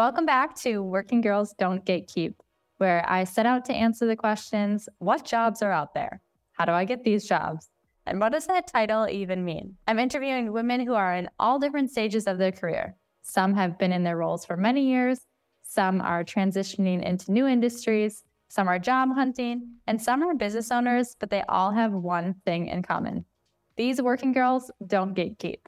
Welcome back to Working Girls Don't Gatekeep, where I set out to answer the questions what jobs are out there? How do I get these jobs? And what does that title even mean? I'm interviewing women who are in all different stages of their career. Some have been in their roles for many years, some are transitioning into new industries, some are job hunting, and some are business owners, but they all have one thing in common. These working girls don't gatekeep.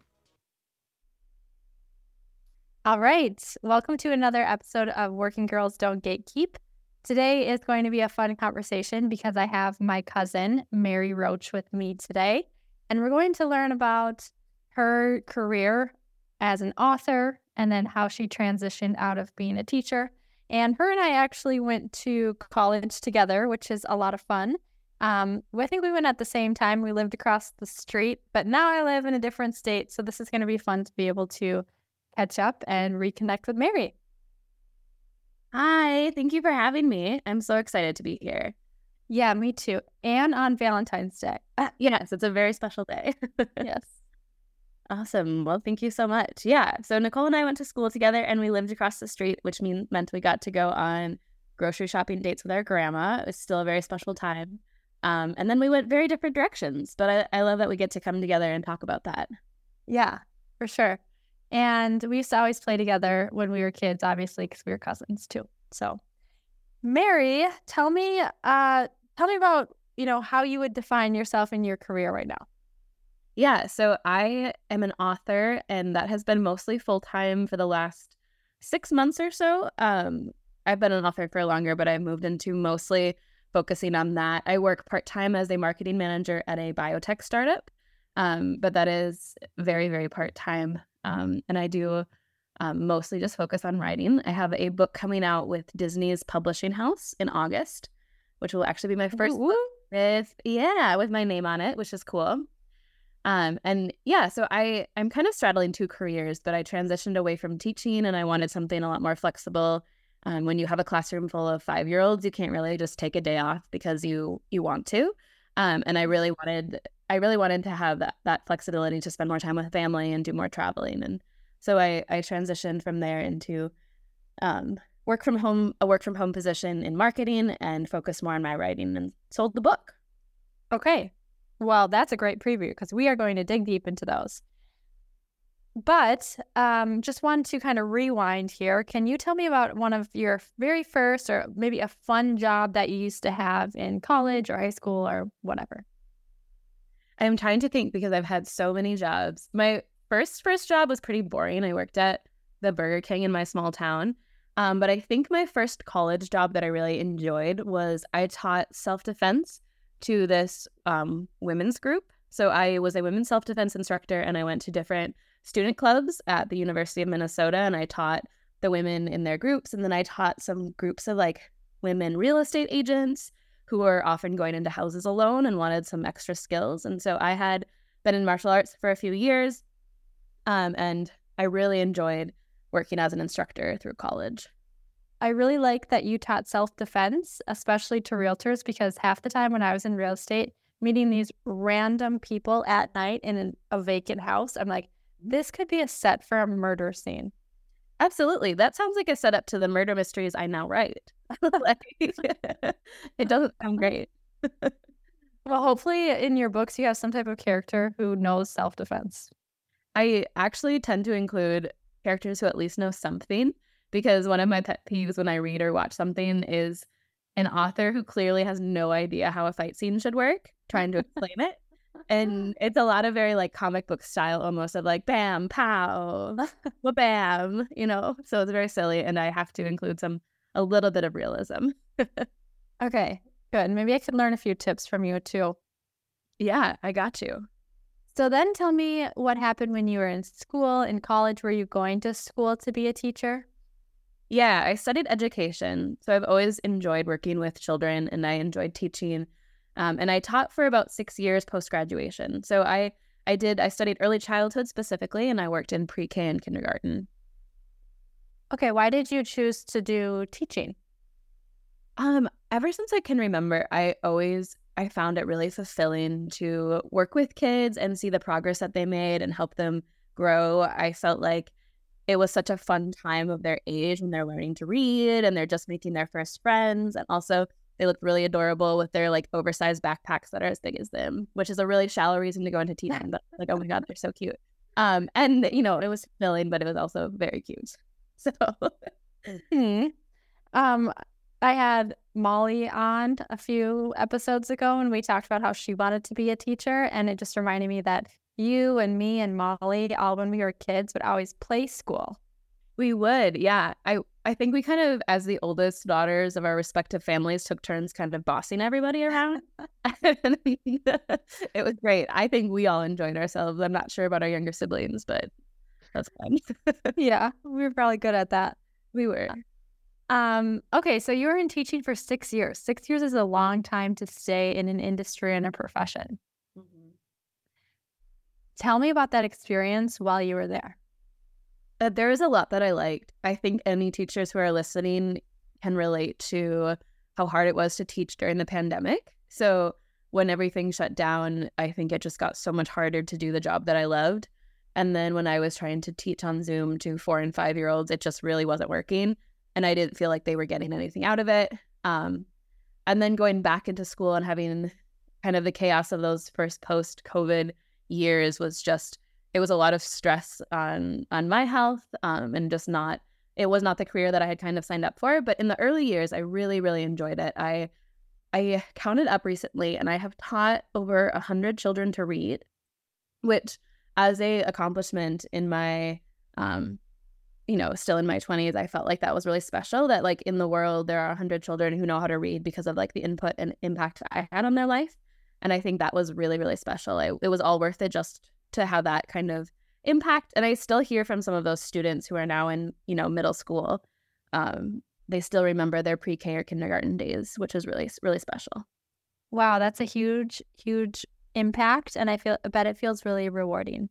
All right. Welcome to another episode of Working Girls Don't Gatekeep. Today is going to be a fun conversation because I have my cousin, Mary Roach, with me today. And we're going to learn about her career as an author and then how she transitioned out of being a teacher. And her and I actually went to college together, which is a lot of fun. Um, I think we went at the same time. We lived across the street, but now I live in a different state. So this is going to be fun to be able to catch up and reconnect with Mary. Hi, thank you for having me. I'm so excited to be here. Yeah, me too. And on Valentine's Day. Uh, yes, it's a very special day. yes. Awesome. Well, thank you so much. Yeah. So Nicole and I went to school together and we lived across the street, which mean, meant we got to go on grocery shopping dates with our grandma. It was still a very special time. Um, and then we went very different directions, but I, I love that we get to come together and talk about that. Yeah, for sure. And we used to always play together when we were kids, obviously, because we were cousins too. So, Mary, tell me, uh, tell me about you know how you would define yourself in your career right now. Yeah, so I am an author, and that has been mostly full time for the last six months or so. Um, I've been an author for longer, but I moved into mostly focusing on that. I work part time as a marketing manager at a biotech startup, um, but that is very, very part time. Um, and I do um, mostly just focus on writing. I have a book coming out with Disney's publishing house in August, which will actually be my first book with yeah with my name on it, which is cool. Um, and yeah, so I I'm kind of straddling two careers, but I transitioned away from teaching, and I wanted something a lot more flexible. Um, when you have a classroom full of five year olds, you can't really just take a day off because you you want to. Um, and I really wanted I really wanted to have that that flexibility to spend more time with family and do more traveling. And so I I transitioned from there into um, work from home a work from home position in marketing and focused more on my writing and sold the book. Okay. Well, that's a great preview because we are going to dig deep into those. But um, just want to kind of rewind here. Can you tell me about one of your very first, or maybe a fun job that you used to have in college or high school or whatever? I'm trying to think because I've had so many jobs. My first first job was pretty boring. I worked at the Burger King in my small town. Um, but I think my first college job that I really enjoyed was I taught self defense to this um, women's group. So I was a women's self defense instructor and I went to different student clubs at the University of Minnesota and I taught the women in their groups. And then I taught some groups of like women real estate agents who were often going into houses alone and wanted some extra skills. And so I had been in martial arts for a few years, um, and I really enjoyed working as an instructor through college. I really like that you taught self defense, especially to realtors, because half the time when I was in real estate, meeting these random people at night in a vacant house, I'm like, this could be a set for a murder scene. Absolutely. That sounds like a setup to the murder mysteries I now write. like, it doesn't sound great. well, hopefully in your books you have some type of character who knows self defense. I actually tend to include characters who at least know something because one of my pet peeves when I read or watch something is an author who clearly has no idea how a fight scene should work trying to explain it and it's a lot of very like comic book style almost of like bam pow bam you know? So it's very silly and i have to include some a little bit of realism. Okay good maybe i could learn a few tips from you too. Yeah i got you. So then tell me what happened when you were in school in college. Were you going to school to be a teacher? Yeah i studied education so i've always enjoyed working with children and i enjoyed teaching um, and I taught for about six years post graduation. So I I did I studied early childhood specifically, and I worked in pre K and kindergarten. Okay, why did you choose to do teaching? Um, ever since I can remember, I always I found it really fulfilling to work with kids and see the progress that they made and help them grow. I felt like it was such a fun time of their age when they're learning to read and they're just making their first friends. And also, they looked really adorable with their like oversized backpacks that are as big as them, which is a really shallow reason to go into teaching. But like, oh my god, they're so cute. Um, and you know, it was filling, but it was also very cute. So, hmm. um, I had Molly on a few episodes ago, and we talked about how she wanted to be a teacher, and it just reminded me that you and me and Molly, all when we were kids, would always play school. We would, yeah. I I think we kind of, as the oldest daughters of our respective families, took turns kind of bossing everybody around. it was great. I think we all enjoyed ourselves. I'm not sure about our younger siblings, but that's fun. yeah, we were probably good at that. We were. Um, okay, so you were in teaching for six years. Six years is a long time to stay in an industry and a profession. Mm-hmm. Tell me about that experience while you were there. Uh, there is a lot that I liked. I think any teachers who are listening can relate to how hard it was to teach during the pandemic. So when everything shut down, I think it just got so much harder to do the job that I loved. And then when I was trying to teach on Zoom to four and five year olds, it just really wasn't working. And I didn't feel like they were getting anything out of it. Um, and then going back into school and having kind of the chaos of those first post COVID years was just it was a lot of stress on on my health um, and just not it was not the career that I had kind of signed up for. But in the early years, I really really enjoyed it. I I counted up recently, and I have taught over a hundred children to read, which as a accomplishment in my um you know still in my 20s i felt like that was really special that like in the world there are 100 children who know how to read because of like the input and impact i had on their life and i think that was really really special I, it was all worth it just to have that kind of impact. And I still hear from some of those students who are now in, you know, middle school. Um, they still remember their pre-K or kindergarten days, which is really, really special. Wow, that's a huge, huge impact. And I feel I bet it feels really rewarding.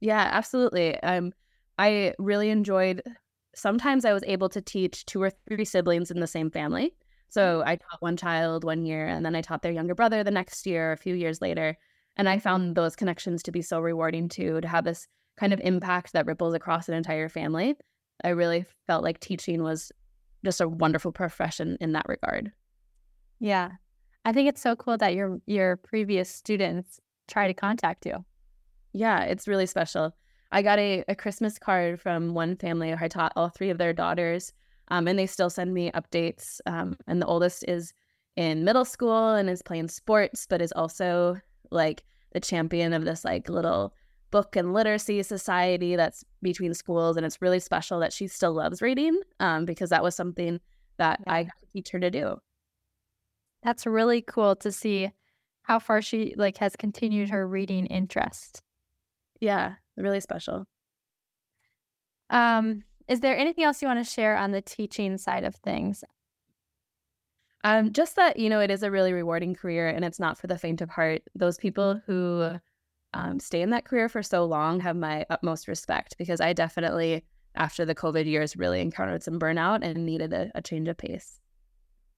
Yeah, absolutely. Um, I really enjoyed sometimes I was able to teach two or three siblings in the same family. So I taught one child one year and then I taught their younger brother the next year, a few years later. And I found those connections to be so rewarding too, to have this kind of impact that ripples across an entire family. I really felt like teaching was just a wonderful profession in that regard. Yeah. I think it's so cool that your your previous students try to contact you. Yeah, it's really special. I got a, a Christmas card from one family I taught all three of their daughters, um, and they still send me updates. Um, and the oldest is in middle school and is playing sports, but is also like the champion of this like little book and literacy society that's between schools and it's really special that she still loves reading um, because that was something that yeah. i teach her to do. That's really cool to see how far she like has continued her reading interest. Yeah really special. Um is there anything else you want to share on the teaching side of things um, just that, you know, it is a really rewarding career and it's not for the faint of heart. Those people who um, stay in that career for so long have my utmost respect because I definitely, after the COVID years, really encountered some burnout and needed a, a change of pace.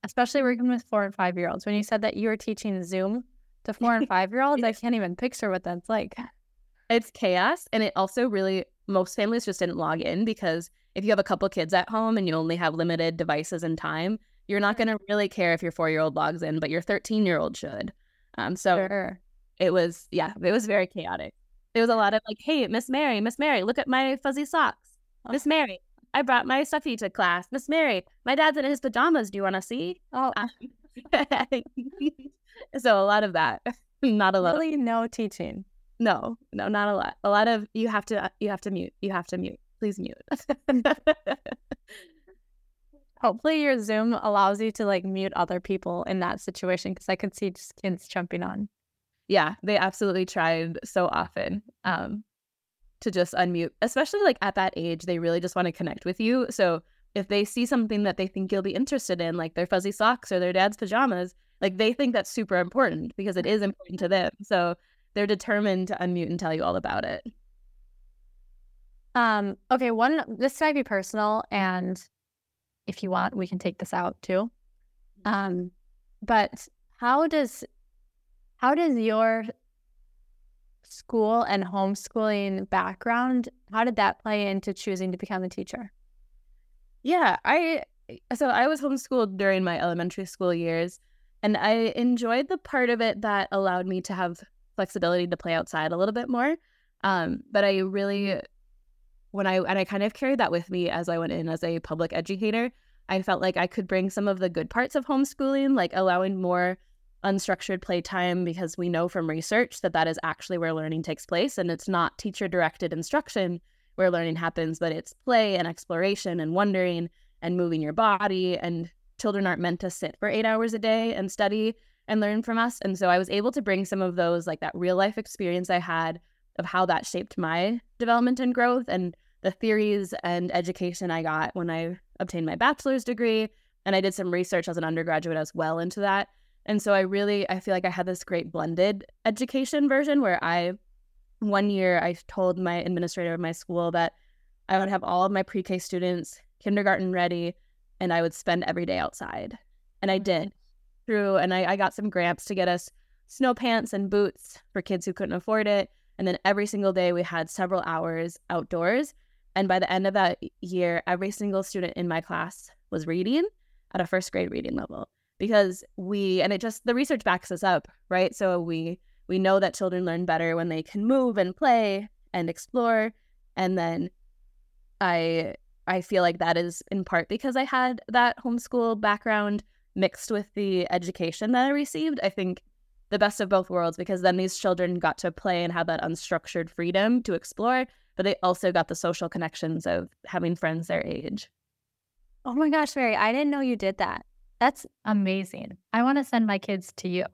Especially working with four and five year olds. When you said that you were teaching Zoom to four and five year olds, I can't even picture what that's like. It's chaos. And it also really, most families just didn't log in because if you have a couple kids at home and you only have limited devices and time, you're not going to really care if your four year old logs in, but your 13 year old should. Um, so sure. it was, yeah, it was very chaotic. There was a lot of like, hey, Miss Mary, Miss Mary, look at my fuzzy socks. Oh. Miss Mary, I brought my stuffy to class. Miss Mary, my dad's in his pajamas. Do you want to see? Oh. Um, so a lot of that. not a lot. Really, no teaching. No, no, not a lot. A lot of you have to, you have to mute. You have to mute. Please mute. Hopefully your Zoom allows you to like mute other people in that situation because I could see just kids jumping on. Yeah, they absolutely tried so often um, to just unmute, especially like at that age, they really just want to connect with you. So if they see something that they think you'll be interested in, like their fuzzy socks or their dad's pajamas, like they think that's super important because it is important to them. So they're determined to unmute and tell you all about it. Um, okay, one this might be personal and if you want, we can take this out too. Mm-hmm. Um, but how does how does your school and homeschooling background, how did that play into choosing to become a teacher? Yeah, I so I was homeschooled during my elementary school years and I enjoyed the part of it that allowed me to have flexibility to play outside a little bit more. Um, but I really when I and I kind of carried that with me as I went in as a public educator. I felt like I could bring some of the good parts of homeschooling, like allowing more unstructured playtime, because we know from research that that is actually where learning takes place, and it's not teacher directed instruction where learning happens, but it's play and exploration and wondering and moving your body. And children aren't meant to sit for eight hours a day and study and learn from us. And so I was able to bring some of those, like that real life experience I had of how that shaped my development and growth and the theories and education I got when I obtained my bachelor's degree. And I did some research as an undergraduate as well into that. And so I really I feel like I had this great blended education version where I one year I told my administrator of my school that I would have all of my pre-K students kindergarten ready and I would spend every day outside. And I oh, did through and I, I got some grants to get us snow pants and boots for kids who couldn't afford it. And then every single day we had several hours outdoors and by the end of that year, every single student in my class was reading at a first grade reading level because we and it just the research backs us up, right? So we we know that children learn better when they can move and play and explore. And then I I feel like that is in part because I had that homeschool background mixed with the education that I received. I think the best of both worlds because then these children got to play and have that unstructured freedom to explore but they also got the social connections of having friends their age. Oh my gosh, Mary, I didn't know you did that. That's amazing. I want to send my kids to you.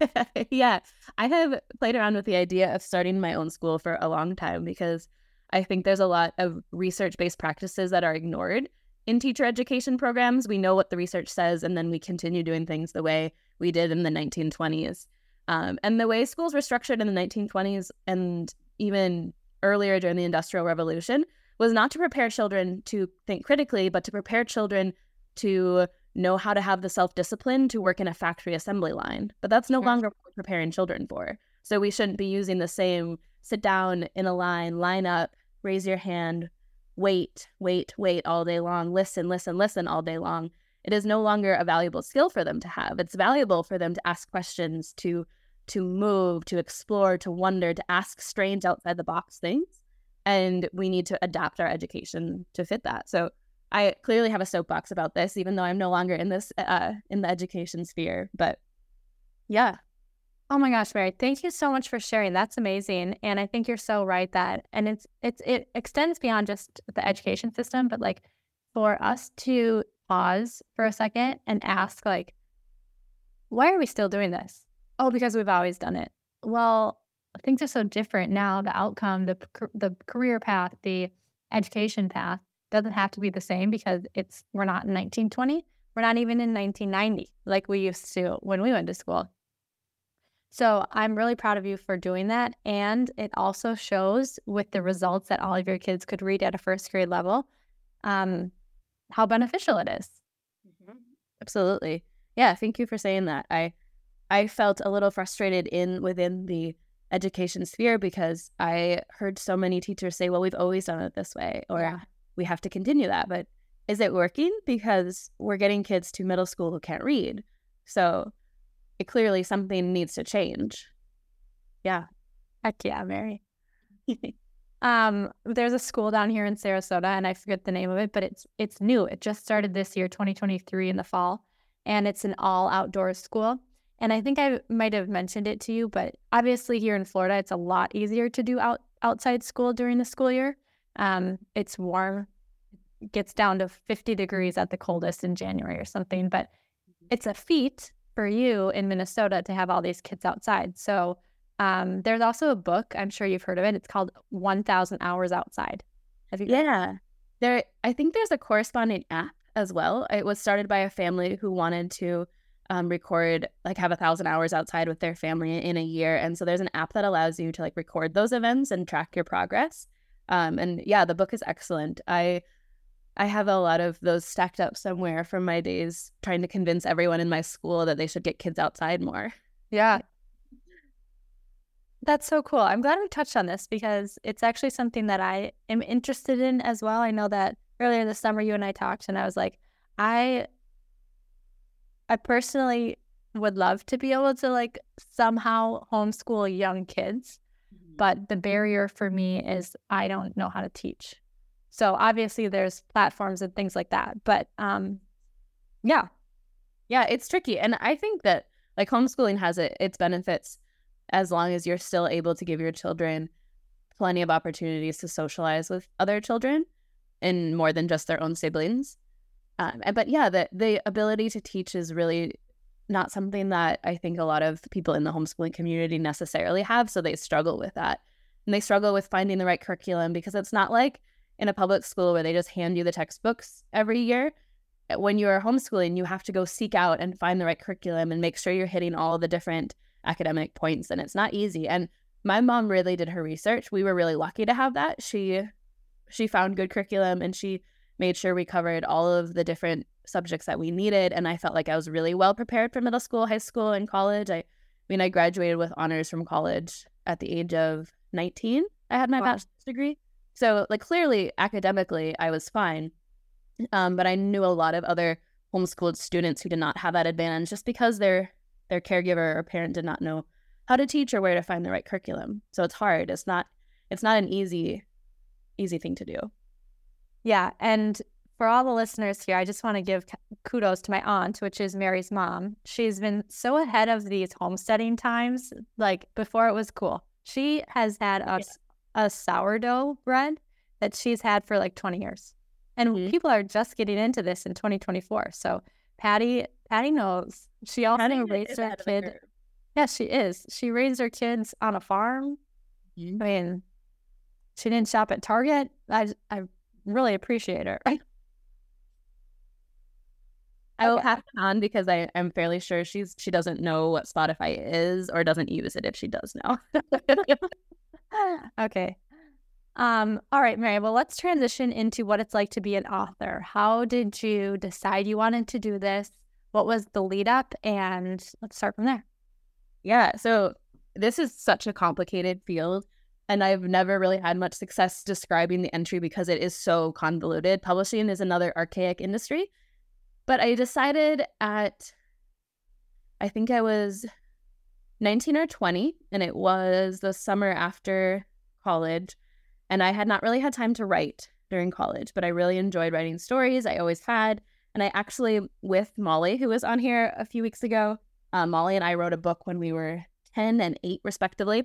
yeah, I have played around with the idea of starting my own school for a long time because I think there's a lot of research based practices that are ignored in teacher education programs. We know what the research says, and then we continue doing things the way we did in the 1920s. Um, and the way schools were structured in the 1920s and even earlier during the Industrial Revolution was not to prepare children to think critically, but to prepare children to know how to have the self discipline to work in a factory assembly line. But that's no sure. longer what we're preparing children for. So we shouldn't be using the same sit down in a line, line up, raise your hand, wait, wait, wait all day long, listen, listen, listen all day long. It is no longer a valuable skill for them to have. It's valuable for them to ask questions, to to move, to explore, to wonder, to ask strange outside the box things. And we need to adapt our education to fit that. So I clearly have a soapbox about this, even though I'm no longer in this uh, in the education sphere. But yeah. Oh my gosh, Mary, thank you so much for sharing. That's amazing. And I think you're so right that and it's it's it extends beyond just the education system, but like for us to pause for a second and ask like why are we still doing this? oh, because we've always done it. Well, things are so different now. The outcome, the the career path, the education path doesn't have to be the same because it's we're not in 1920. We're not even in 1990 like we used to when we went to school. So I'm really proud of you for doing that. And it also shows with the results that all of your kids could read at a first grade level um, how beneficial it is. Mm-hmm. Absolutely. Yeah. Thank you for saying that. I I felt a little frustrated in within the education sphere because I heard so many teachers say, well, we've always done it this way, or yeah. we have to continue that. But is it working? Because we're getting kids to middle school who can't read. So it clearly something needs to change. Yeah. Heck yeah, Mary. um, there's a school down here in Sarasota, and I forget the name of it, but it's it's new. It just started this year, 2023 in the fall, and it's an all outdoors school. And I think I might have mentioned it to you, but obviously here in Florida, it's a lot easier to do out outside school during the school year. Um, it's warm, it gets down to 50 degrees at the coldest in January or something, but it's a feat for you in Minnesota to have all these kids outside. So um, there's also a book, I'm sure you've heard of it. It's called 1000 Hours Outside. Have you Yeah. There I think there's a corresponding app as well. It was started by a family who wanted to um, record like have a thousand hours outside with their family in a year and so there's an app that allows you to like record those events and track your progress um, and yeah the book is excellent i i have a lot of those stacked up somewhere from my days trying to convince everyone in my school that they should get kids outside more yeah That's so cool. I'm glad we touched on this because it's actually something that I am interested in as well. I know that earlier this summer you and I talked and I was like, I I personally would love to be able to like somehow homeschool young kids, mm-hmm. but the barrier for me is I don't know how to teach. So obviously there's platforms and things like that, but um yeah. Yeah, it's tricky. And I think that like homeschooling has it, its benefits as long as you're still able to give your children plenty of opportunities to socialize with other children and more than just their own siblings. Um, but yeah, the the ability to teach is really not something that I think a lot of people in the homeschooling community necessarily have. So they struggle with that, and they struggle with finding the right curriculum because it's not like in a public school where they just hand you the textbooks every year. When you're homeschooling, you have to go seek out and find the right curriculum and make sure you're hitting all the different academic points and it's not easy. And my mom really did her research. We were really lucky to have that. She she found good curriculum and she made sure we covered all of the different subjects that we needed. And i felt like i was really well prepared for middle school high school and college. I, I mean i graduated with honors from college at the age of 19 i had my wow. bachelor's degree. So like clearly academically i was fine. Um, but i knew a lot of other homeschooled students who did not have that advantage just because they're their caregiver or parent did not know how to teach or where to find the right curriculum. So it's hard. It's not it's not an easy easy thing to do. Yeah, and for all the listeners here, I just want to give kudos to my aunt, which is Mary's mom. She's been so ahead of these homesteading times, like before it was cool. She has had a, yeah. a sourdough bread that she's had for like 20 years. And mm-hmm. people are just getting into this in 2024. So Patty Patty knows. She also Patty raised her kid. Yeah, she is. She raised her kids on a farm. Mm-hmm. I mean, she didn't shop at Target. I I really appreciate her. I will pass it on because I am fairly sure she's she doesn't know what Spotify is or doesn't use it if she does know. okay. Um, all right, Mary. Well, let's transition into what it's like to be an author. How did you decide you wanted to do this? What was the lead up and let's start from there. Yeah so this is such a complicated field and i've never really had much success describing the entry because it is so convoluted. Publishing is another archaic industry but i decided at i think i was 19 or 20 and it was the summer after college and i had not really had time to write during college but i really enjoyed writing stories. I always had and I actually, with Molly, who was on here a few weeks ago, uh, Molly and I wrote a book when we were 10 and 8, respectively.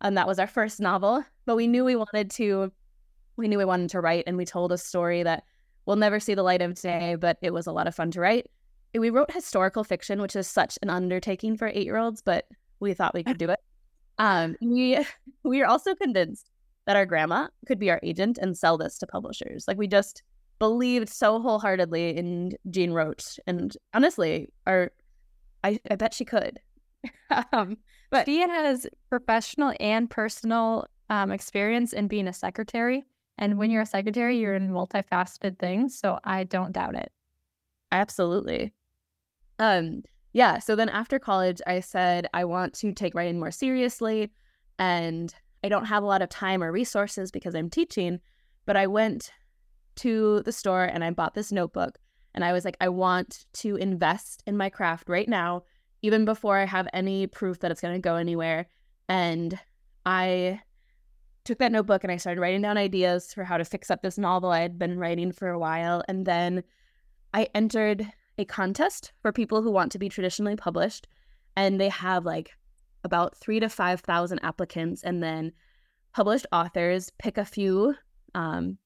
And that was our first novel. But we knew we wanted to, we knew we wanted to write. And we told a story that will never see the light of day, but it was a lot of fun to write. We wrote historical fiction, which is such an undertaking for eight year olds, but we thought we could do it. Um, we we are also convinced that our grandma could be our agent and sell this to publishers. Like we just believed so wholeheartedly in Jean Roach, and honestly, our I, I bet she could. um, but she has professional and personal um, experience in being a secretary. And when you're a secretary, you're in multifaceted things. So I don't doubt it. Absolutely. Um, yeah. So then after college, I said, I want to take writing more seriously. And I don't have a lot of time or resources because I'm teaching. But I went to the store and I bought this notebook. And I was like, I want to invest in my craft right now, even before I have any proof that it's going to go anywhere. And I took that notebook and I started writing down ideas for how to fix up this novel I had been writing for a while. And then I entered a contest for people who want to be traditionally published. And they have like about three to 5,000 applicants. And then published authors pick a few um,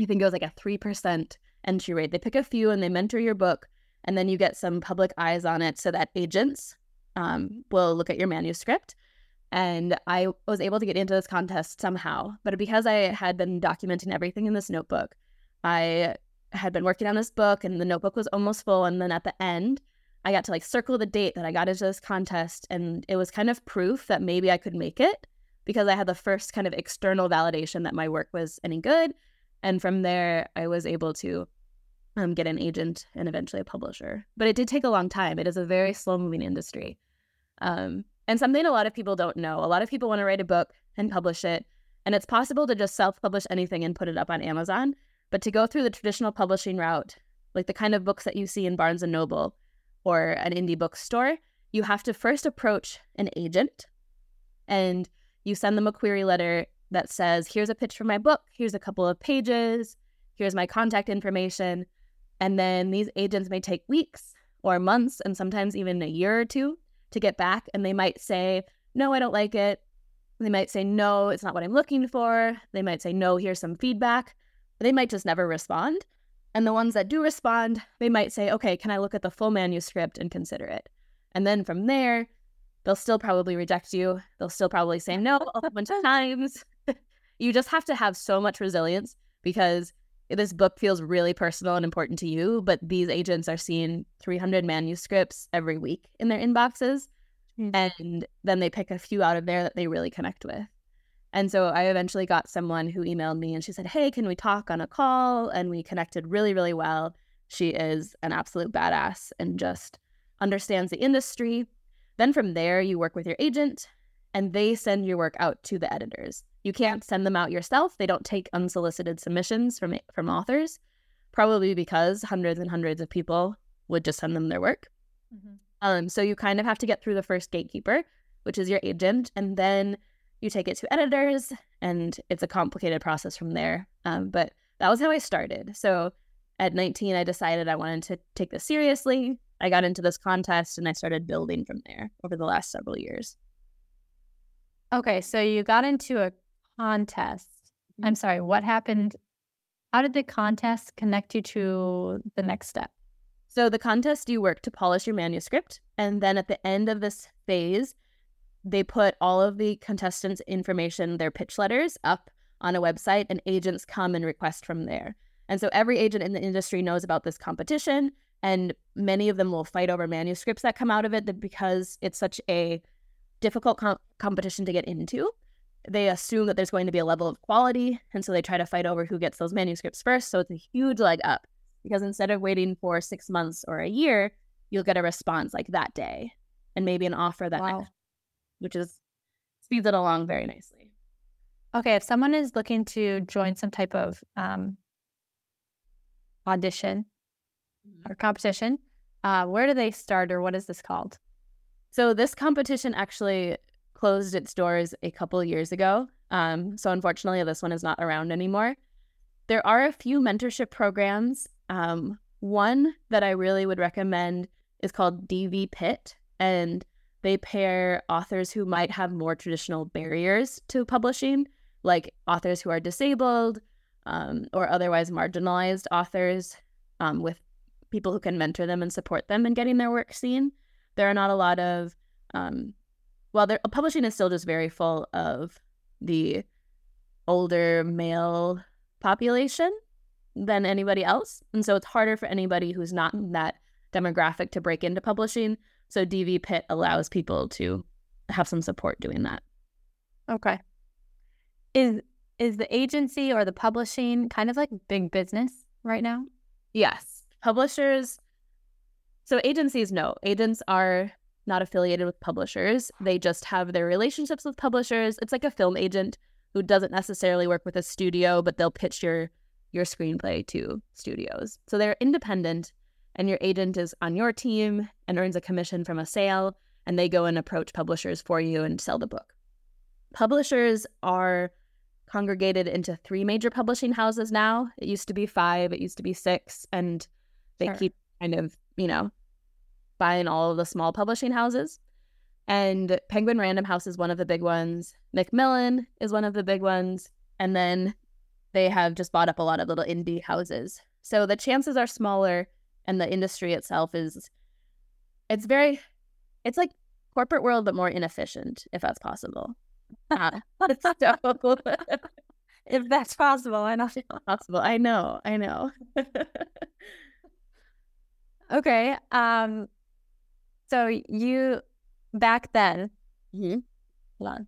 I think it was like a 3% entry rate. They pick a few and they mentor your book, and then you get some public eyes on it so that agents um, will look at your manuscript. And I was able to get into this contest somehow. But because I had been documenting everything in this notebook, I had been working on this book and the notebook was almost full. And then at the end, I got to like circle the date that I got into this contest. And it was kind of proof that maybe I could make it because I had the first kind of external validation that my work was any good and from there, I was able to um, get an agent and eventually a publisher. But it did take a long time. It is a very slow moving industry. Um, And something a lot of people don't know a lot of people want to write a book and publish it. And it's possible to just self publish anything and put it up on Amazon. But to go through the traditional publishing route, like the kind of books that you see in Barnes and Noble or an indie bookstore, you have to first approach an agent and you send them a query letter that says, here's a pitch for my book, here's a couple of pages, here's my contact information. And then these agents may take weeks or months and sometimes even a year or two to get back. And they might say, no, I don't like it. They might say, no, it's not what I'm looking for. They might say, no, here's some feedback. They might just never respond. And the ones that do respond, they might say, okay, can I look at the full manuscript and consider it? And then from there, they'll still probably reject you. They'll still probably say no a bunch of times. You just have to have so much resilience because this book feels really personal and important to you, but these agents are seeing 300 manuscripts every week in their inboxes. Mm-hmm. And then they pick a few out of there that they really connect with. And so I eventually got someone who emailed me and she said, Hey, can we talk on a call? And we connected really, really well. She is an absolute badass and just understands the industry. Then from there, you work with your agent and they send your work out to the editors. You can't send them out yourself. They don't take unsolicited submissions from from authors, probably because hundreds and hundreds of people would just send them their work. Mm-hmm. Um, so you kind of have to get through the first gatekeeper, which is your agent, and then you take it to editors, and it's a complicated process from there. Um, but that was how I started. So at 19, I decided I wanted to take this seriously. I got into this contest, and I started building from there over the last several years. Okay, so you got into a contest. Mm-hmm. I'm sorry, what happened? How did the contest connect you to the next step? So, the contest, you work to polish your manuscript. And then at the end of this phase, they put all of the contestants' information, their pitch letters, up on a website, and agents come and request from there. And so, every agent in the industry knows about this competition, and many of them will fight over manuscripts that come out of it because it's such a difficult com- competition to get into they assume that there's going to be a level of quality. And so they try to fight over who gets those manuscripts first. So it's a huge leg up because instead of waiting for six months or a year, you'll get a response like that day and maybe an offer that wow. next, which is speeds it along very nicely. Okay. If someone is looking to join some type of um, audition mm-hmm. or competition, uh, where do they start or what is this called? So this competition actually closed its doors a couple years ago. Um, so unfortunately, this one is not around anymore. There are a few mentorship programs. Um, one that I really would recommend is called DV Pit, and they pair authors who might have more traditional barriers to publishing, like authors who are disabled um, or otherwise marginalized authors, um, with people who can mentor them and support them in getting their work seen. There are not a lot of um, well, publishing is still just very full of the older male population than anybody else. And so it's harder for anybody who's not in that demographic to break into publishing. So DV Pit allows people to have some support doing that. Okay. Is is the agency or the publishing kind of like big business right now? Yes. Publishers so agencies no. Agents are not affiliated with publishers. They just have their relationships with publishers. It's like a film agent who doesn't necessarily work with a studio, but they'll pitch your your screenplay to studios. So they're independent and your agent is on your team and earns a commission from a sale and they go and approach publishers for you and sell the book. Publishers are congregated into three major publishing houses now. It used to be five, it used to be six, and they sure. keep kind of, you know, buying all of the small publishing houses. And Penguin Random House is one of the big ones. Macmillan is one of the big ones. And then they have just bought up a lot of little indie houses. So the chances are smaller and the industry itself is it's very it's like corporate world but more inefficient if that's possible. Uh, so, if that's possible, I know possible. I know, I know. okay. Um so you back then. Mm-hmm. Hold on.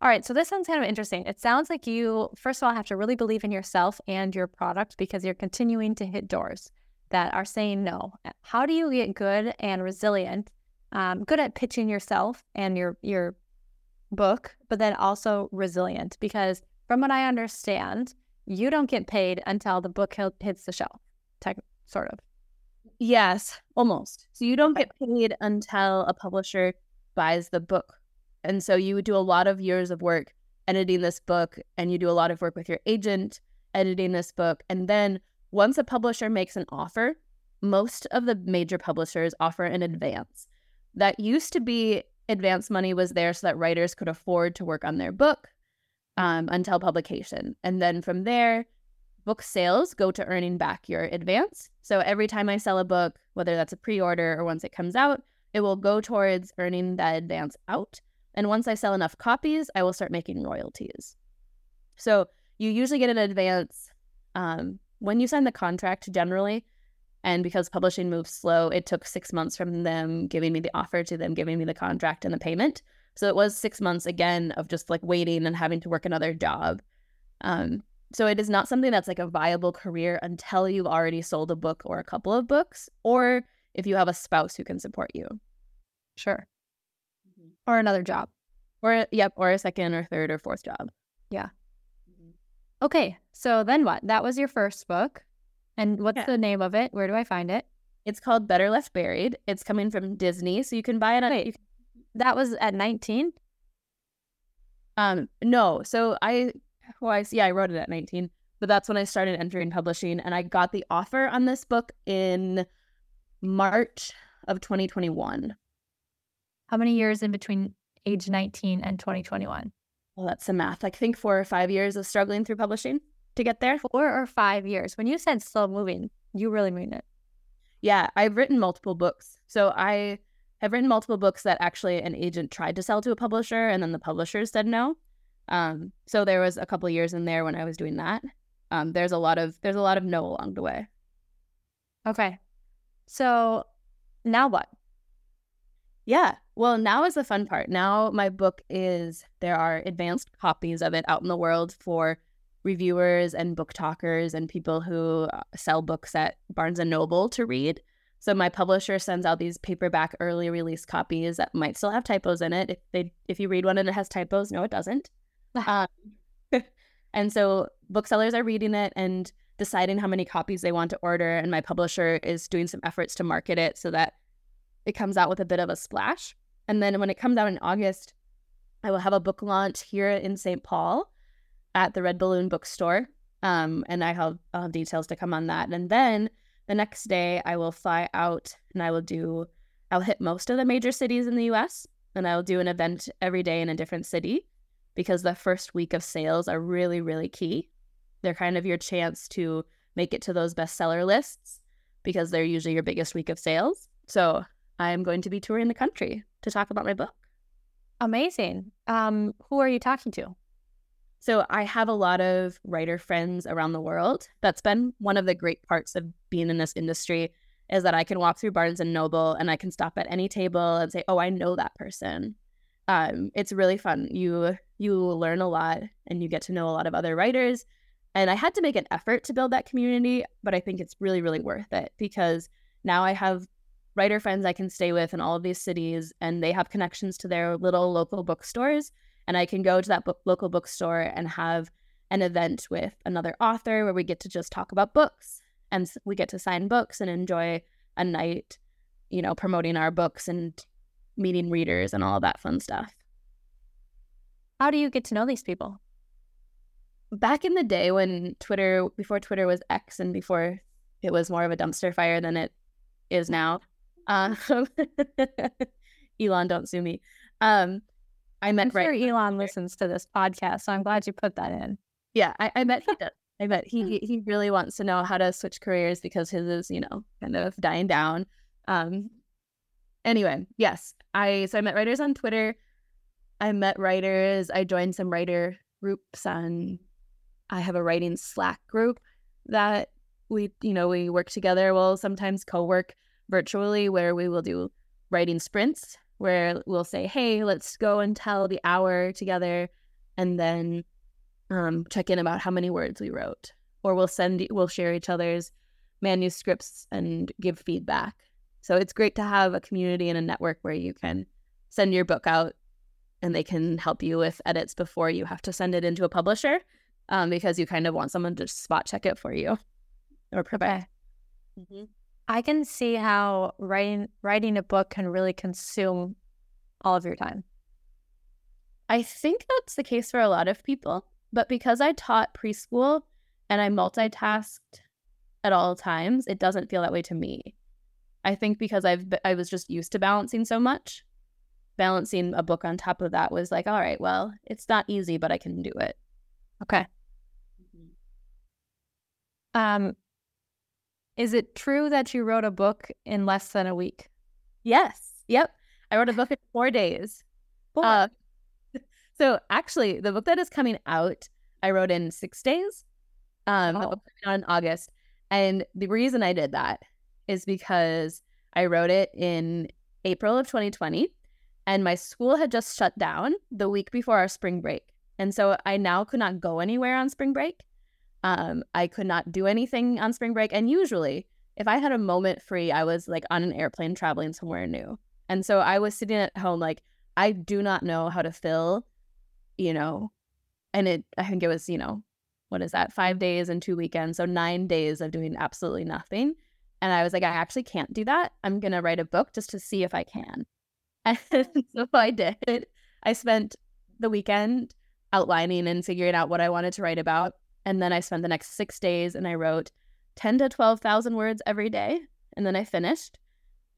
All right, so this sounds kind of interesting. It sounds like you, first of all, have to really believe in yourself and your product because you're continuing to hit doors that are saying no. How do you get good and resilient um, good at pitching yourself and your your book, but then also resilient because from what I understand, you don't get paid until the book hits the shelf, tech, sort of. Yes, almost. So you don't get paid until a publisher buys the book. And so you do a lot of years of work editing this book, and you do a lot of work with your agent editing this book. And then once a publisher makes an offer, most of the major publishers offer an advance. That used to be advance money was there so that writers could afford to work on their book um, until publication. And then from there, book sales go to earning back your advance. So every time I sell a book, whether that's a pre order or once it comes out, it will go towards earning that advance out. And once I sell enough copies, I will start making royalties. So you usually get an advance um, when you sign the contract, generally. And because publishing moves slow, it took six months from them giving me the offer to them giving me the contract and the payment. So it was six months again of just like waiting and having to work another job. Um, so it is not something that's like a viable career until you've already sold a book or a couple of books, or if you have a spouse who can support you. Sure. Mm-hmm. Or another job. Or, yep, or a second or third or fourth job. Yeah. Mm-hmm. Okay. So then what? That was your first book. And what's yeah. the name of it? Where do I find it? It's called Better Left Buried. It's coming from Disney, so you can buy it on. Wait, that was at nineteen. Um, no. So I, I yeah, I wrote it at nineteen, but that's when I started entering publishing, and I got the offer on this book in March of 2021. How many years in between age 19 and 2021? Well, that's the math. I think four or five years of struggling through publishing to get there. Four or five years. When you said slow moving, you really mean it. Yeah, I've written multiple books. So I have written multiple books that actually an agent tried to sell to a publisher and then the publisher said no. Um, so there was a couple years in there when I was doing that. Um, there's a lot of there's a lot of no along the way. Okay. So now what? Yeah. Well, now is the fun part. Now my book is there are advanced copies of it out in the world for reviewers and book talkers and people who uh, sell books at Barnes and Noble to read. So my publisher sends out these paperback early release copies that might still have typos in it. If they if you read one and it has typos, no, it doesn't. Um, and so booksellers are reading it and deciding how many copies they want to order, and my publisher is doing some efforts to market it so that it comes out with a bit of a splash. And then when it comes out in August, I will have a book launch here in St. Paul at the Red Balloon Bookstore. Um, and I have, I'll have details to come on that. And then the next day, I will fly out and I will do, I'll hit most of the major cities in the US and I will do an event every day in a different city because the first week of sales are really, really key. They're kind of your chance to make it to those bestseller lists because they're usually your biggest week of sales. So I am going to be touring the country to talk about my book. Amazing. Um, who are you talking to? So I have a lot of writer friends around the world. That's been one of the great parts of being in this industry is that I can walk through Barnes and Noble and I can stop at any table and say, "Oh, I know that person." Um, it's really fun. You you learn a lot and you get to know a lot of other writers. And I had to make an effort to build that community, but I think it's really really worth it because now I have writer friends I can stay with in all of these cities and they have connections to their little local bookstores and I can go to that book, local bookstore and have an event with another author where we get to just talk about books and we get to sign books and enjoy a night, you know, promoting our books and meeting readers and all that fun stuff. How do you get to know these people? Back in the day when Twitter, before Twitter was X and before it was more of a dumpster fire than it is now. Uh, Elon, don't sue me. Um, I met I'm sure right Elon listens to this podcast, so I'm glad you put that in. Yeah, I, I bet he does. I bet he he really wants to know how to switch careers because his is you know kind of dying down. Um. Anyway, yes, I so I met writers on Twitter. I met writers. I joined some writer groups and I have a writing Slack group that we you know we work together. We'll sometimes co-work virtually where we will do writing sprints where we'll say, hey, let's go and tell the hour together and then um, check in about how many words we wrote. Or we'll send, we'll share each other's manuscripts and give feedback. So it's great to have a community and a network where you can send your book out and they can help you with edits before you have to send it into a publisher um, because you kind of want someone to spot check it for you or prepare. Okay. Mm-hmm. I can see how writing writing a book can really consume all of your time. I think that's the case for a lot of people, but because I taught preschool and I multitasked at all times, it doesn't feel that way to me. I think because I've I was just used to balancing so much, balancing a book on top of that was like, all right, well, it's not easy, but I can do it. Okay. Mm-hmm. Um, is it true that you wrote a book in less than a week? Yes. Yep. I wrote a book in four days. Four. Uh, so actually, the book that is coming out, I wrote in six days. Um, oh. the book coming out in August, and the reason I did that is because I wrote it in April of 2020 and my school had just shut down the week before our spring break. And so I now could not go anywhere on spring break. Um, I could not do anything on spring break. And usually, if I had a moment free, I was like on an airplane traveling somewhere new. And so I was sitting at home, like, I do not know how to fill, you know, and it, I think it was, you know, what is that, five days and two weekends. So nine days of doing absolutely nothing. And I was like, I actually can't do that. I'm going to write a book just to see if I can. And so I did. I spent the weekend outlining and figuring out what I wanted to write about. And then I spent the next six days and I wrote 10 to 12,000 words every day. And then I finished.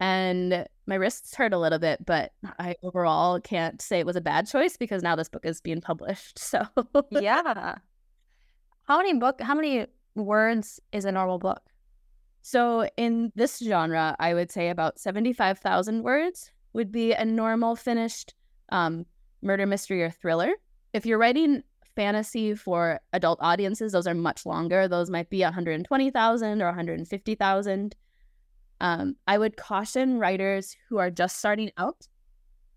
And my wrists hurt a little bit, but I overall can't say it was a bad choice because now this book is being published. So, yeah. How many book how many words is a normal book? So in this genre, I would say about 75,000 words would be a normal finished um, murder mystery or thriller. If you're writing fantasy for adult audiences, those are much longer. Those might be 120,000 or 150,000. Um, I would caution writers who are just starting out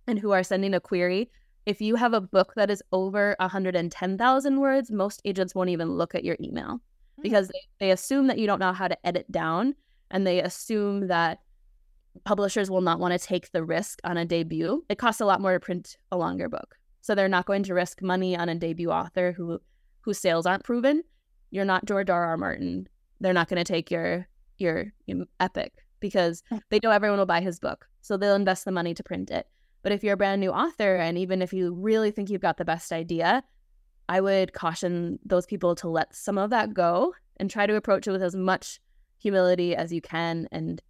and who are sending a query. If you have a book that is over 110,000 words, most agents won't even look at your email hmm. because they, they assume that you don't know how to edit down and they assume that publishers will not want to take the risk on a debut. It costs a lot more to print a longer book. So they're not going to risk money on a debut author who whose sales aren't proven. You're not George R. R. Martin. They're not going to take your your, your epic because mm. they know everyone will buy his book. So they'll invest the money to print it. But if you're a brand new author and even if you really think you've got the best idea, I would caution those people to let some of that go and try to approach it with as much humility as you can and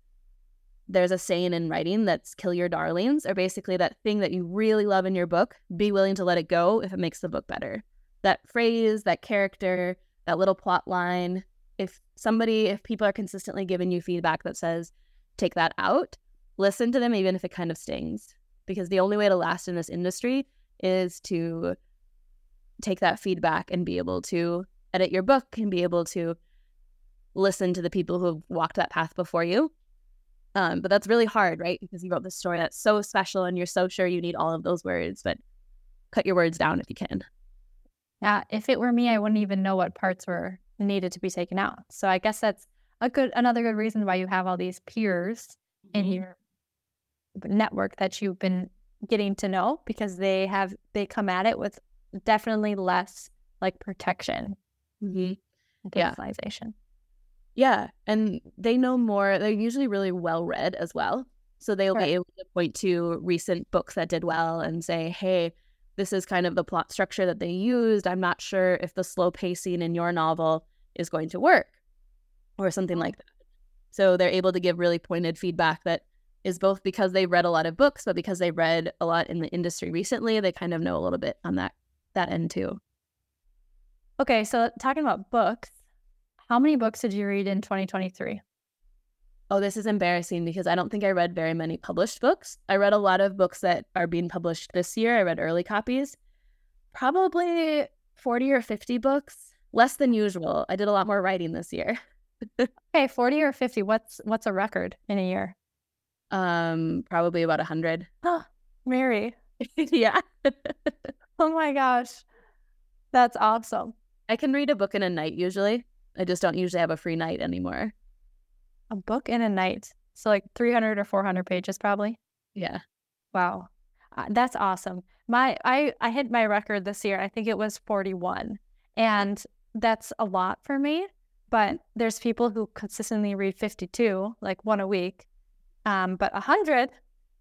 there's a saying in writing that's kill your darlings, or basically that thing that you really love in your book, be willing to let it go if it makes the book better. That phrase, that character, that little plot line, if somebody, if people are consistently giving you feedback that says, take that out, listen to them even if it kind of stings. Because the only way to last in this industry is to take that feedback and be able to edit your book and be able to listen to the people who have walked that path before you um, but that's really hard, right? Because you wrote this story that's so special and you're so sure you need all of those words, but cut your words down if you can. Yeah, if it were me, I wouldn't even know what parts were needed to be taken out. So I guess that's a good another good reason why you have all these peers mm-hmm. in your network that you've been getting to know because they have they come at it with definitely less like protection mm-hmm. yeah. Yeah, and they know more. They're usually really well read as well. So they'll be able to point to recent books that did well and say, hey, this is kind of the plot structure that they used. I'm not sure if the slow pacing in your novel is going to work or something mm-hmm. like that. So they're able to give really pointed feedback that is both because they read a lot of books, but because they read a lot in the industry recently, they kind of know a little bit on that that end too. Okay, so talking about books, how many books did you read in 2023? Oh, this is embarrassing because I don't think I read very many published books. I read a lot of books that are being published this year. I read early copies. Probably 40 or 50 books, less than usual. I did a lot more writing this year. okay, 40 or 50. What's what's a record in a year? Um, probably about 100. Oh, Mary. yeah. oh my gosh. That's awesome. I can read a book in a night usually. I just don't usually have a free night anymore. A book in a night. So like 300 or 400 pages probably. Yeah. Wow. Uh, that's awesome. My I I hit my record this year. I think it was 41. And that's a lot for me, but there's people who consistently read 52, like one a week. Um but 100,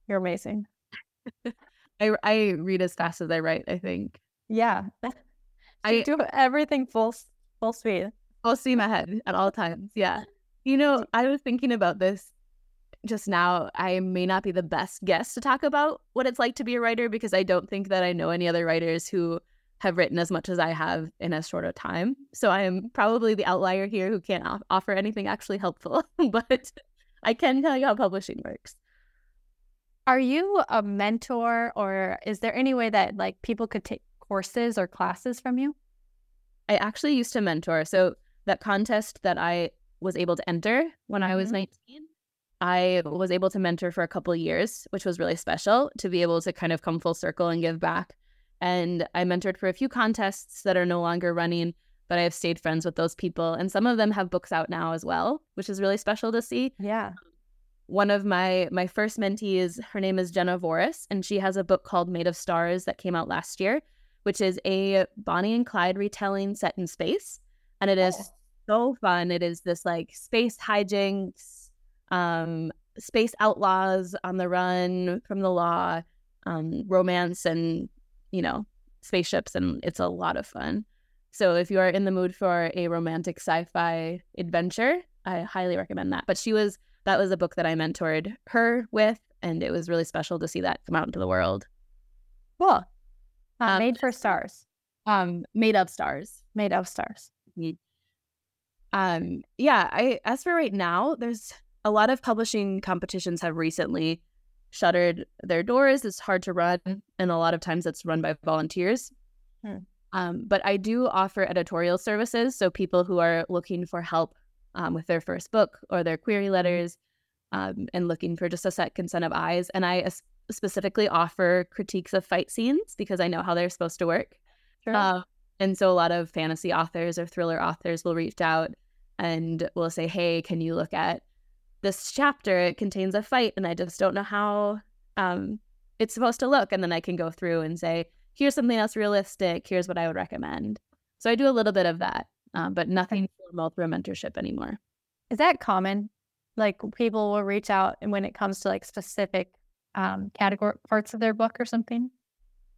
you're amazing. I I read as fast as I write, I think. Yeah. I do everything full full speed. Full steam ahead at all times. Yeah. You know, I was thinking about this just now. I may not be the best guest to talk about what it's like to be a writer because I don't think that I know any other writers who have written as much as I have in as short a time. So I am probably the outlier here who can't off- offer anything actually helpful, but I can tell you how publishing works. Are you a mentor or is there any way that like people could take courses or classes from you? I actually used to mentor. So that contest that I was able to enter when I was mm-hmm. 19, I was able to mentor for a couple years, which was really special to be able to kind of come full circle and give back. And I mentored for a few contests that are no longer running, but I have stayed friends with those people. And some of them have books out now as well, which is really special to see. Yeah one of my my first mentees her name is jenna voris and she has a book called made of stars that came out last year which is a bonnie and clyde retelling set in space and it is so fun it is this like space hijinks um space outlaws on the run from the law um romance and you know spaceships and it's a lot of fun so if you are in the mood for a romantic sci-fi adventure i highly recommend that but she was that was a book that I mentored her with, and it was really special to see that come out into the world. Cool. Uh, um, made for stars. Um, made of stars. Made of stars. Um, yeah. I as for right now, there's a lot of publishing competitions have recently shuttered their doors. It's hard to run, and a lot of times it's run by volunteers. Hmm. Um, but I do offer editorial services, so people who are looking for help um, with their first book or their query mm-hmm. letters um, and looking for just a set of eyes. And I specifically offer critiques of fight scenes because I know how they're supposed to work. Sure. Uh, and so a lot of fantasy authors or thriller authors will reach out and will say, Hey, can you look at this chapter? It contains a fight, and I just don't know how um, it's supposed to look. And then I can go through and say, Here's something else realistic. Here's what I would recommend. So I do a little bit of that um, but nothing formal through mentorship anymore. Is that common? Like people will reach out and when it comes to like specific um, category parts of their book or something?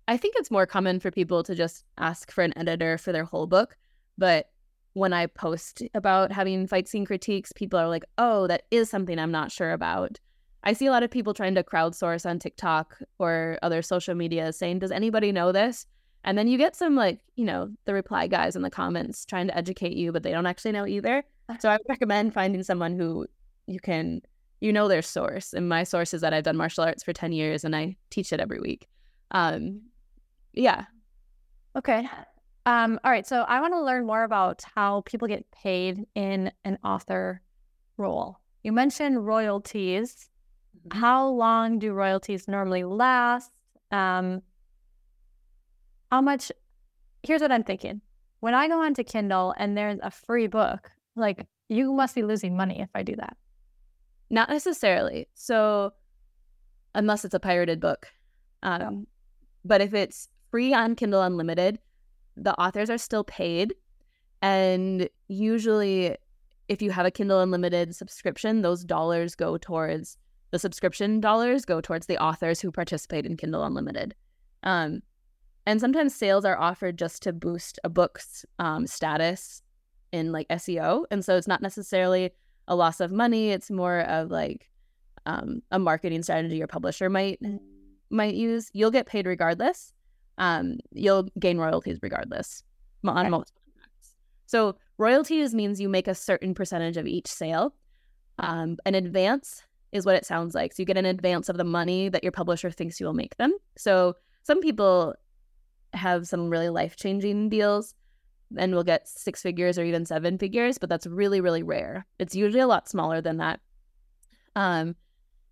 I think it's more common for people to just ask for an editor for their whole book. But when I post about having fight scene critiques, people are like, oh, that is something I'm not sure about. I see a lot of people trying to crowdsource on TikTok or other social media saying, does anybody know this? And then you get some like, you know, the reply guys in the comments trying to educate you, but they don't actually know either. So I would recommend finding someone who you can, you know, their source. And my source is that I've done martial arts for 10 years and I teach it every week. Um, yeah. Okay. Um, all right. So I want to learn more about how people get paid in an author role. You mentioned royalties. Mm-hmm. How long do royalties normally last? Um, how much here's what I'm thinking. When I go onto Kindle and there's a free book, like you must be losing money if I do that. Not necessarily. So unless it's a pirated book. Um, but if it's free on Kindle Unlimited, the authors are still paid. And usually, if you have a Kindle Unlimited subscription, those dollars go towards the subscription dollars go towards the authors who participate in Kindle Unlimited. Um, and sometimes sales are offered just to boost a book's um, status in like SEO. And so it's not necessarily a loss of money. It's more of like um, a marketing strategy your publisher might might use. You'll get paid regardless. Um, you'll gain royalties regardless on okay. most contracts. So royalties means you make a certain percentage of each sale. Um, an advance is what it sounds like. So you get an advance of the money that your publisher thinks you will make them. So some people have some really life changing deals and we'll get six figures or even seven figures, but that's really, really rare. It's usually a lot smaller than that. Um,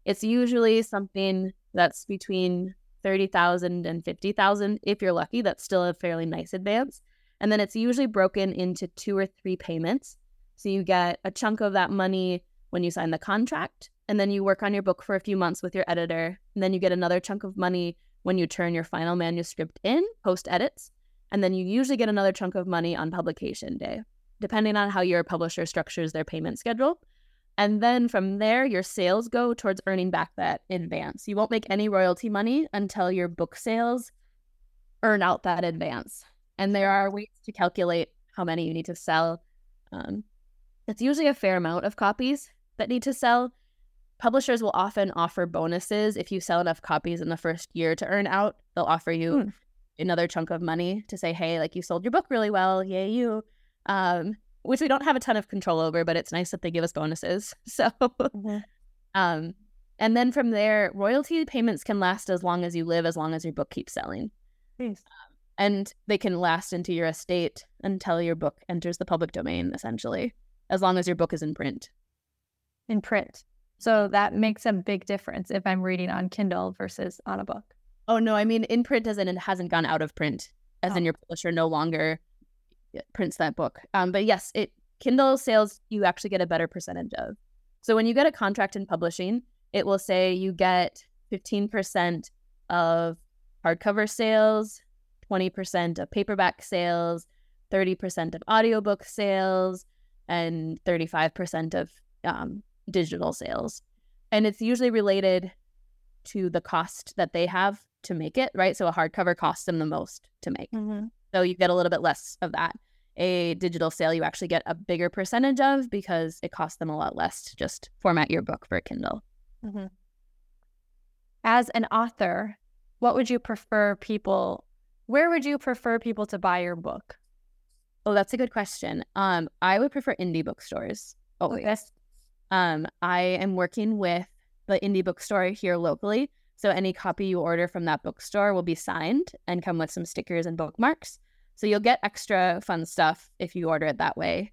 it's usually something that's between 30,000 and 50,000. If you're lucky, that's still a fairly nice advance. And then it's usually broken into two or three payments. So you get a chunk of that money when you sign the contract, and then you work on your book for a few months with your editor, and then you get another chunk of money when you turn your final manuscript in post edits, and then you usually get another chunk of money on publication day, depending on how your publisher structures their payment schedule. And then from there, your sales go towards earning back that advance. You won't make any royalty money until your book sales earn out that advance. And there are ways to calculate how many you need to sell. Um, it's usually a fair amount of copies that need to sell. Publishers will often offer bonuses if you sell enough copies in the first year to earn out. They'll offer you mm. another chunk of money to say, hey, like you sold your book really well. Yay, you. Um, which we don't have a ton of control over, but it's nice that they give us bonuses. So, mm-hmm. um, and then from there, royalty payments can last as long as you live, as long as your book keeps selling. Um, and they can last into your estate until your book enters the public domain, essentially, as long as your book is in print. In print. So that makes a big difference if I'm reading on Kindle versus on a book. Oh, no. I mean, in print as in it hasn't gone out of print, as oh. in your publisher no longer prints that book. Um, but yes, it Kindle sales you actually get a better percentage of. So when you get a contract in publishing, it will say you get 15% of hardcover sales, 20% of paperback sales, 30% of audiobook sales, and 35% of um, digital sales. And it's usually related to the cost that they have to make it, right? So a hardcover costs them the most to make. Mm-hmm. So you get a little bit less of that. A digital sale, you actually get a bigger percentage of because it costs them a lot less to just format your book for Kindle. Mm-hmm. As an author, what would you prefer people? Where would you prefer people to buy your book? Oh, that's a good question. Um, I would prefer indie bookstores. Oh, yes. Um, I am working with the indie bookstore here locally. So any copy you order from that bookstore will be signed and come with some stickers and bookmarks. So you'll get extra fun stuff if you order it that way.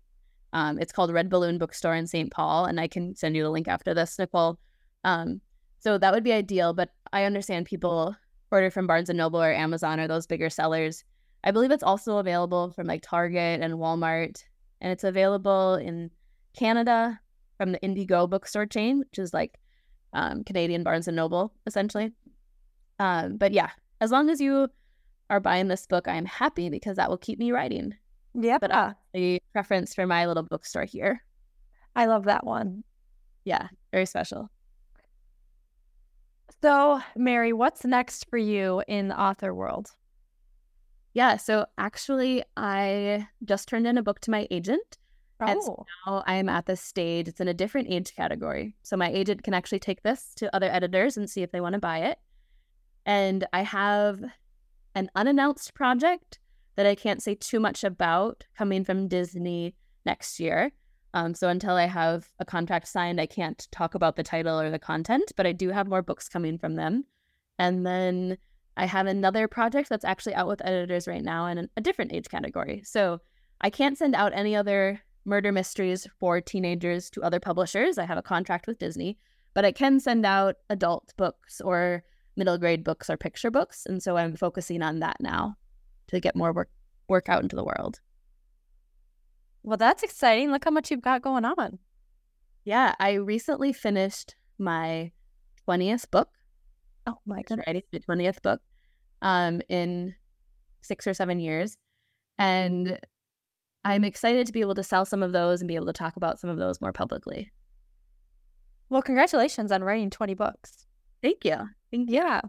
Um, it's called Red Balloon Bookstore in St. Paul, and I can send you the link after this, Nicole. Um, so that would be ideal, but I understand people order from Barnes and Noble or Amazon or those bigger sellers. I believe it's also available from like Target and Walmart, and it's available in Canada from the Indigo bookstore chain, which is like um, Canadian Barnes and Noble, essentially. Um, but yeah, as long as you are buying this book, I am happy because that will keep me writing. Yeah, but uh, a preference for my little bookstore here. I love that one. Yeah, very special. So, Mary, what's next for you in the author world? Yeah, so actually, I just turned in a book to my agent Oh. And so now I'm at this stage, it's in a different age category. So my agent can actually take this to other editors and see if they want to buy it. And I have an unannounced project that I can't say too much about coming from Disney next year. Um, so until I have a contract signed, I can't talk about the title or the content, but I do have more books coming from them. And then I have another project that's actually out with editors right now in a different age category. So I can't send out any other murder mysteries for teenagers to other publishers. I have a contract with Disney, but I can send out adult books or middle grade books or picture books. And so I'm focusing on that now to get more work work out into the world. Well, that's exciting. Look how much you've got going on. Yeah, I recently finished my 20th book. Oh my god. The 20th book um in 6 or 7 years. And I'm excited to be able to sell some of those and be able to talk about some of those more publicly. Well, congratulations on writing 20 books. Thank you. Thank you. Yeah.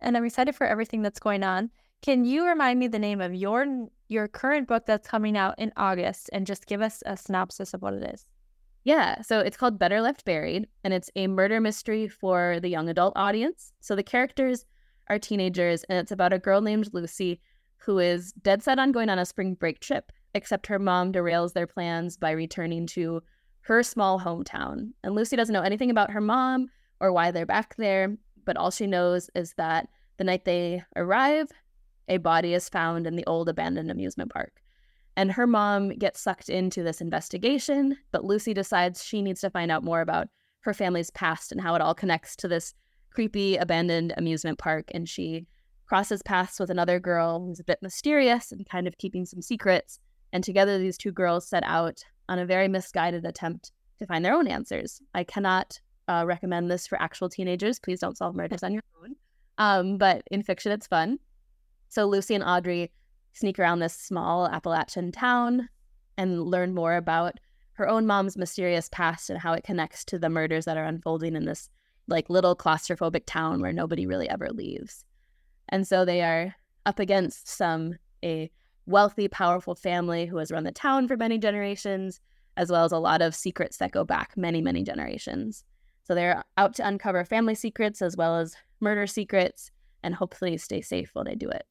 And I'm excited for everything that's going on. Can you remind me the name of your your current book that's coming out in August and just give us a synopsis of what it is? Yeah, so it's called Better Left Buried and it's a murder mystery for the young adult audience. So the characters are teenagers and it's about a girl named Lucy who is dead set on going on a spring break trip except her mom derails their plans by returning to her small hometown. And Lucy doesn't know anything about her mom or why they're back there, but all she knows is that the night they arrive, a body is found in the old abandoned amusement park. And her mom gets sucked into this investigation, but Lucy decides she needs to find out more about her family's past and how it all connects to this creepy abandoned amusement park. And she crosses paths with another girl who's a bit mysterious and kind of keeping some secrets. And together, these two girls set out on a very misguided attempt to find their own answers. I cannot uh, recommend this for actual teenagers. Please don't solve murders on your own. Um, but in fiction, it's fun. So Lucy and Audrey sneak around this small Appalachian town and learn more about her own mom's mysterious past and how it connects to the murders that are unfolding in this like little claustrophobic town where nobody really ever leaves. And so they are up against some a wealthy, powerful family who has run the town for many generations, as well as a lot of secrets that go back many, many generations. So they're out to uncover family secrets as well as murder secrets and hopefully stay safe while they do it.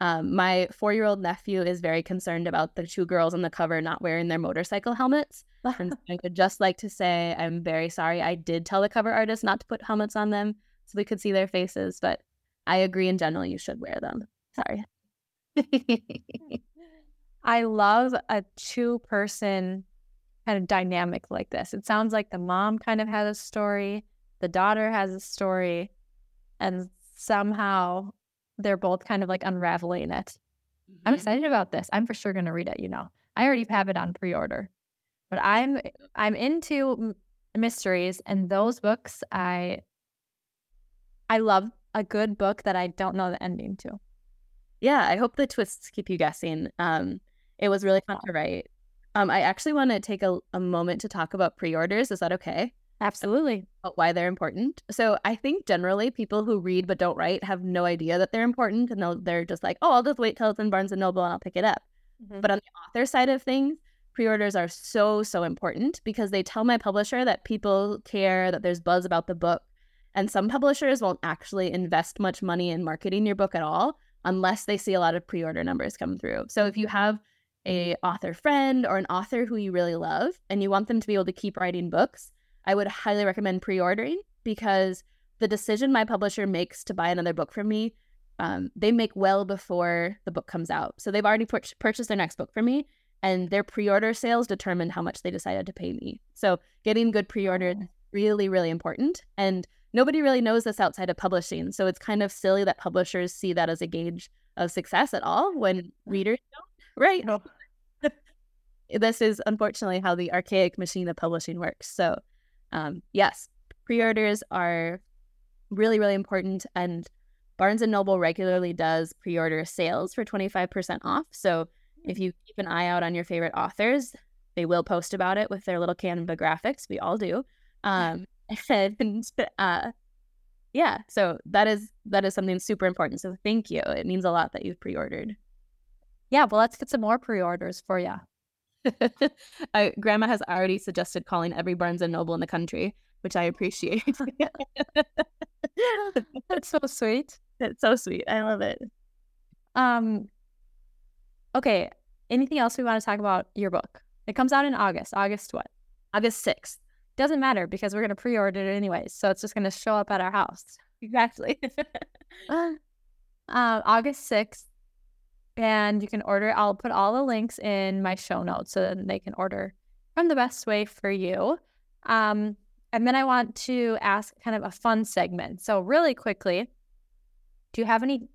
Um, my four year old nephew is very concerned about the two girls on the cover not wearing their motorcycle helmets. and I would just like to say, I'm very sorry. I did tell the cover artist not to put helmets on them so we could see their faces, but I agree in general, you should wear them. Sorry. I love a two person kind of dynamic like this. It sounds like the mom kind of has a story, the daughter has a story, and somehow they're both kind of like unraveling it. Mm-hmm. I'm excited about this. I'm for sure going to read it, you know. I already have it on pre-order. But I'm I'm into mysteries and those books I I love a good book that I don't know the ending to. Yeah, I hope the twists keep you guessing. Um it was really fun to write. Um I actually want to take a, a moment to talk about pre-orders. Is that okay? Absolutely. About why they're important. So I think generally people who read but don't write have no idea that they're important, and they're just like, "Oh, I'll just wait till it's in Barnes and Noble and I'll pick it up." Mm-hmm. But on the author side of things, pre-orders are so so important because they tell my publisher that people care, that there's buzz about the book, and some publishers won't actually invest much money in marketing your book at all unless they see a lot of pre-order numbers come through. So if you have a author friend or an author who you really love and you want them to be able to keep writing books I would highly recommend pre ordering because the decision my publisher makes to buy another book from me, um, they make well before the book comes out. So they've already pur- purchased their next book for me, and their pre order sales determine how much they decided to pay me. So getting good pre order really, really important. And nobody really knows this outside of publishing. So it's kind of silly that publishers see that as a gauge of success at all when readers don't. Right. No. this is unfortunately how the archaic machine of publishing works. So um, yes, pre-orders are really, really important. And Barnes and Noble regularly does pre-order sales for 25% off. So if you keep an eye out on your favorite authors, they will post about it with their little Canva graphics. We all do. Um, and uh, yeah, so that is that is something super important. So thank you. It means a lot that you've pre-ordered. Yeah, well, let's get some more pre-orders for you. I, Grandma has already suggested calling every Barnes and Noble in the country, which I appreciate. That's so sweet. That's so sweet. I love it. Um. Okay. Anything else we want to talk about your book? It comes out in August. August what? August sixth. Doesn't matter because we're gonna pre-order it anyways, so it's just gonna show up at our house. Exactly. uh, August sixth and you can order. I'll put all the links in my show notes so that they can order from the best way for you. Um, and then I want to ask kind of a fun segment. So, really quickly, do you have any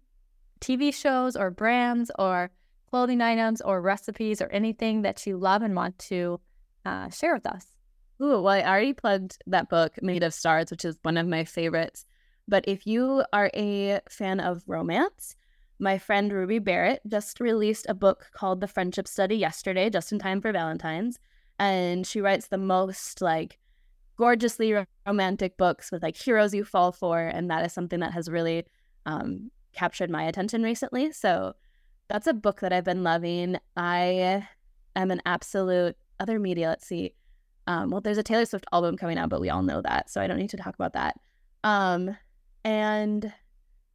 TV shows or brands or clothing items or recipes or anything that you love and want to uh, share with us? Ooh, well, I already plugged that book, Made of Stars, which is one of my favorites. But if you are a fan of romance, my friend Ruby Barrett just released a book called The Friendship Study yesterday, just in time for Valentine's. And she writes the most like gorgeously romantic books with like heroes you fall for. And that is something that has really um, captured my attention recently. So that's a book that I've been loving. I am an absolute other media. Let's see. Um, well, there's a Taylor Swift album coming out, but we all know that. So I don't need to talk about that. Um, and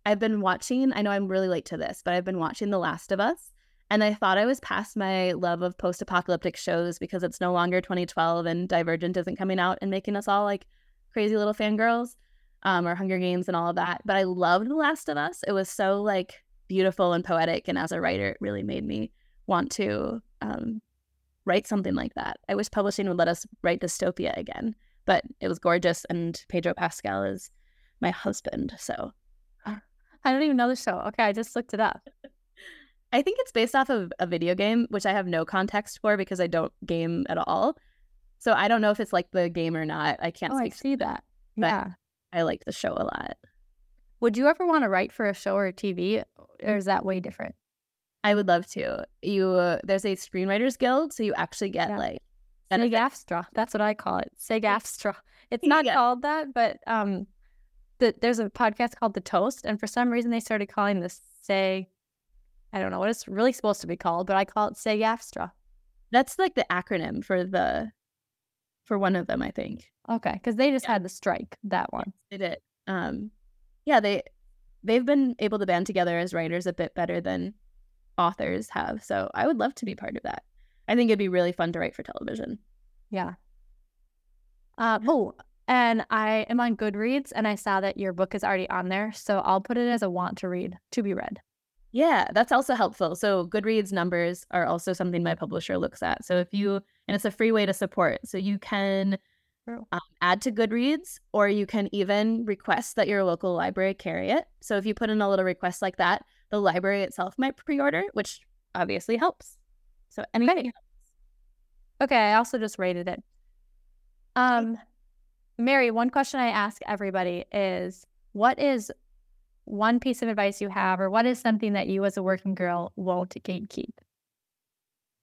I've been watching, I know I'm really late to this, but I've been watching The Last of Us. And I thought I was past my love of post apocalyptic shows because it's no longer 2012 and Divergent isn't coming out and making us all like crazy little fangirls um, or Hunger Games and all of that. But I loved The Last of Us. It was so like beautiful and poetic. And as a writer, it really made me want to um, write something like that. I wish publishing would let us write dystopia again, but it was gorgeous. And Pedro Pascal is my husband. So ah, I don't even know the show. Okay, I just looked it up. I think it's based off of a video game, which I have no context for because I don't game at all. So I don't know if it's like the game or not. I can't. Oh, I see that. But Yeah. I like the show a lot. Would you ever want to write for a show or a TV, or is that way different? I would love to. You uh, there's a screenwriters guild, so you actually get Yeah. like SAG benefits. AFTRA. That's what I call it. SAG AFTRA. It's not Yeah. called that, but um, the, there's a podcast called The Toast, and for some reason they started calling this SAG. I don't know what it's really supposed to be called, but I call it SAG AFTRA. That's like the acronym for the for one of them, I think. Okay, because they just had the strike that one. They did. Um, yeah, they they've been able to band together as writers a bit better than authors have. So I would love to be part of that. I think it'd be really fun to write for television. Yeah. Uh, oh, and I am on Goodreads, and I saw that your book is already on there, so I'll put it as a want to read to be read. Yeah, that's also helpful. So Goodreads numbers are also something my publisher looks at. So if you and it's a free way to support. So you can um, add to Goodreads, or you can even request that your local library carry it. So if you put in a little request like that, the library itself might pre-order, which obviously helps. So anything. Okay. Okay, I also just rated it. Um, Mary, one question I ask everybody is what is one piece of advice you have, or what is something that you as a working girl won't gatekeep?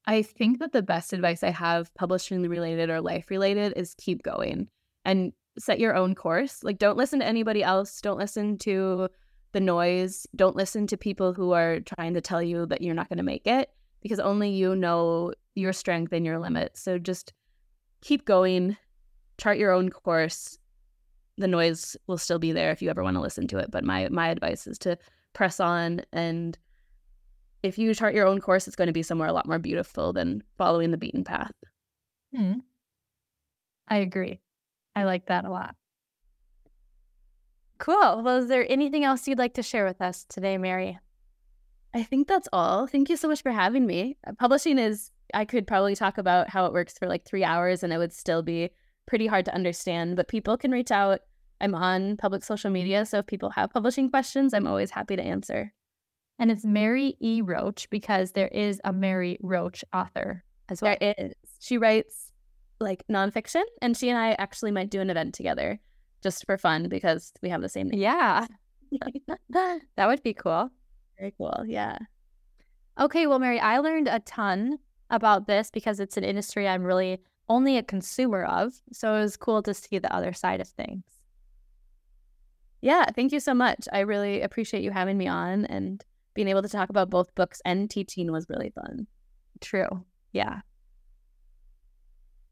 I think that the best advice I have, publishing related or life related, is keep going and set your own course. Like, don't listen to anybody else. Don't listen to the noise. Don't listen to people who are trying to tell you that you're not going to make it because only you know your strength and your limits. So just keep going, chart your own course. The noise will still be there if you ever want to listen to it. But my my advice is to press on and if you chart your own course, it's going to be somewhere a lot more beautiful than following the beaten path. Hmm. I agree. I like that a lot. Cool. Well, is there anything else you'd like to share with us today, Mary? I think that's all. Thank you so much for having me. Uh, Publishing is, I could probably talk about how it works for like three hours and it would still be pretty hard to understand, but people can reach out. I'm on public social media. So if people have publishing questions, I'm always happy to answer. And it's Mary E. Roach because there is a Mary Roach author as well. There is. She writes like nonfiction, and she and I actually might do an event together just for fun because we have the same name. Yeah. that would be cool. Very cool. Yeah. Okay, well, Mary, I learned a ton about this because it's an industry I'm really only a consumer of. So it was cool to see the other side of things. Yeah. Thank you so much. I really appreciate you having me on and being able to talk about both books and teaching was really fun. True. Yeah.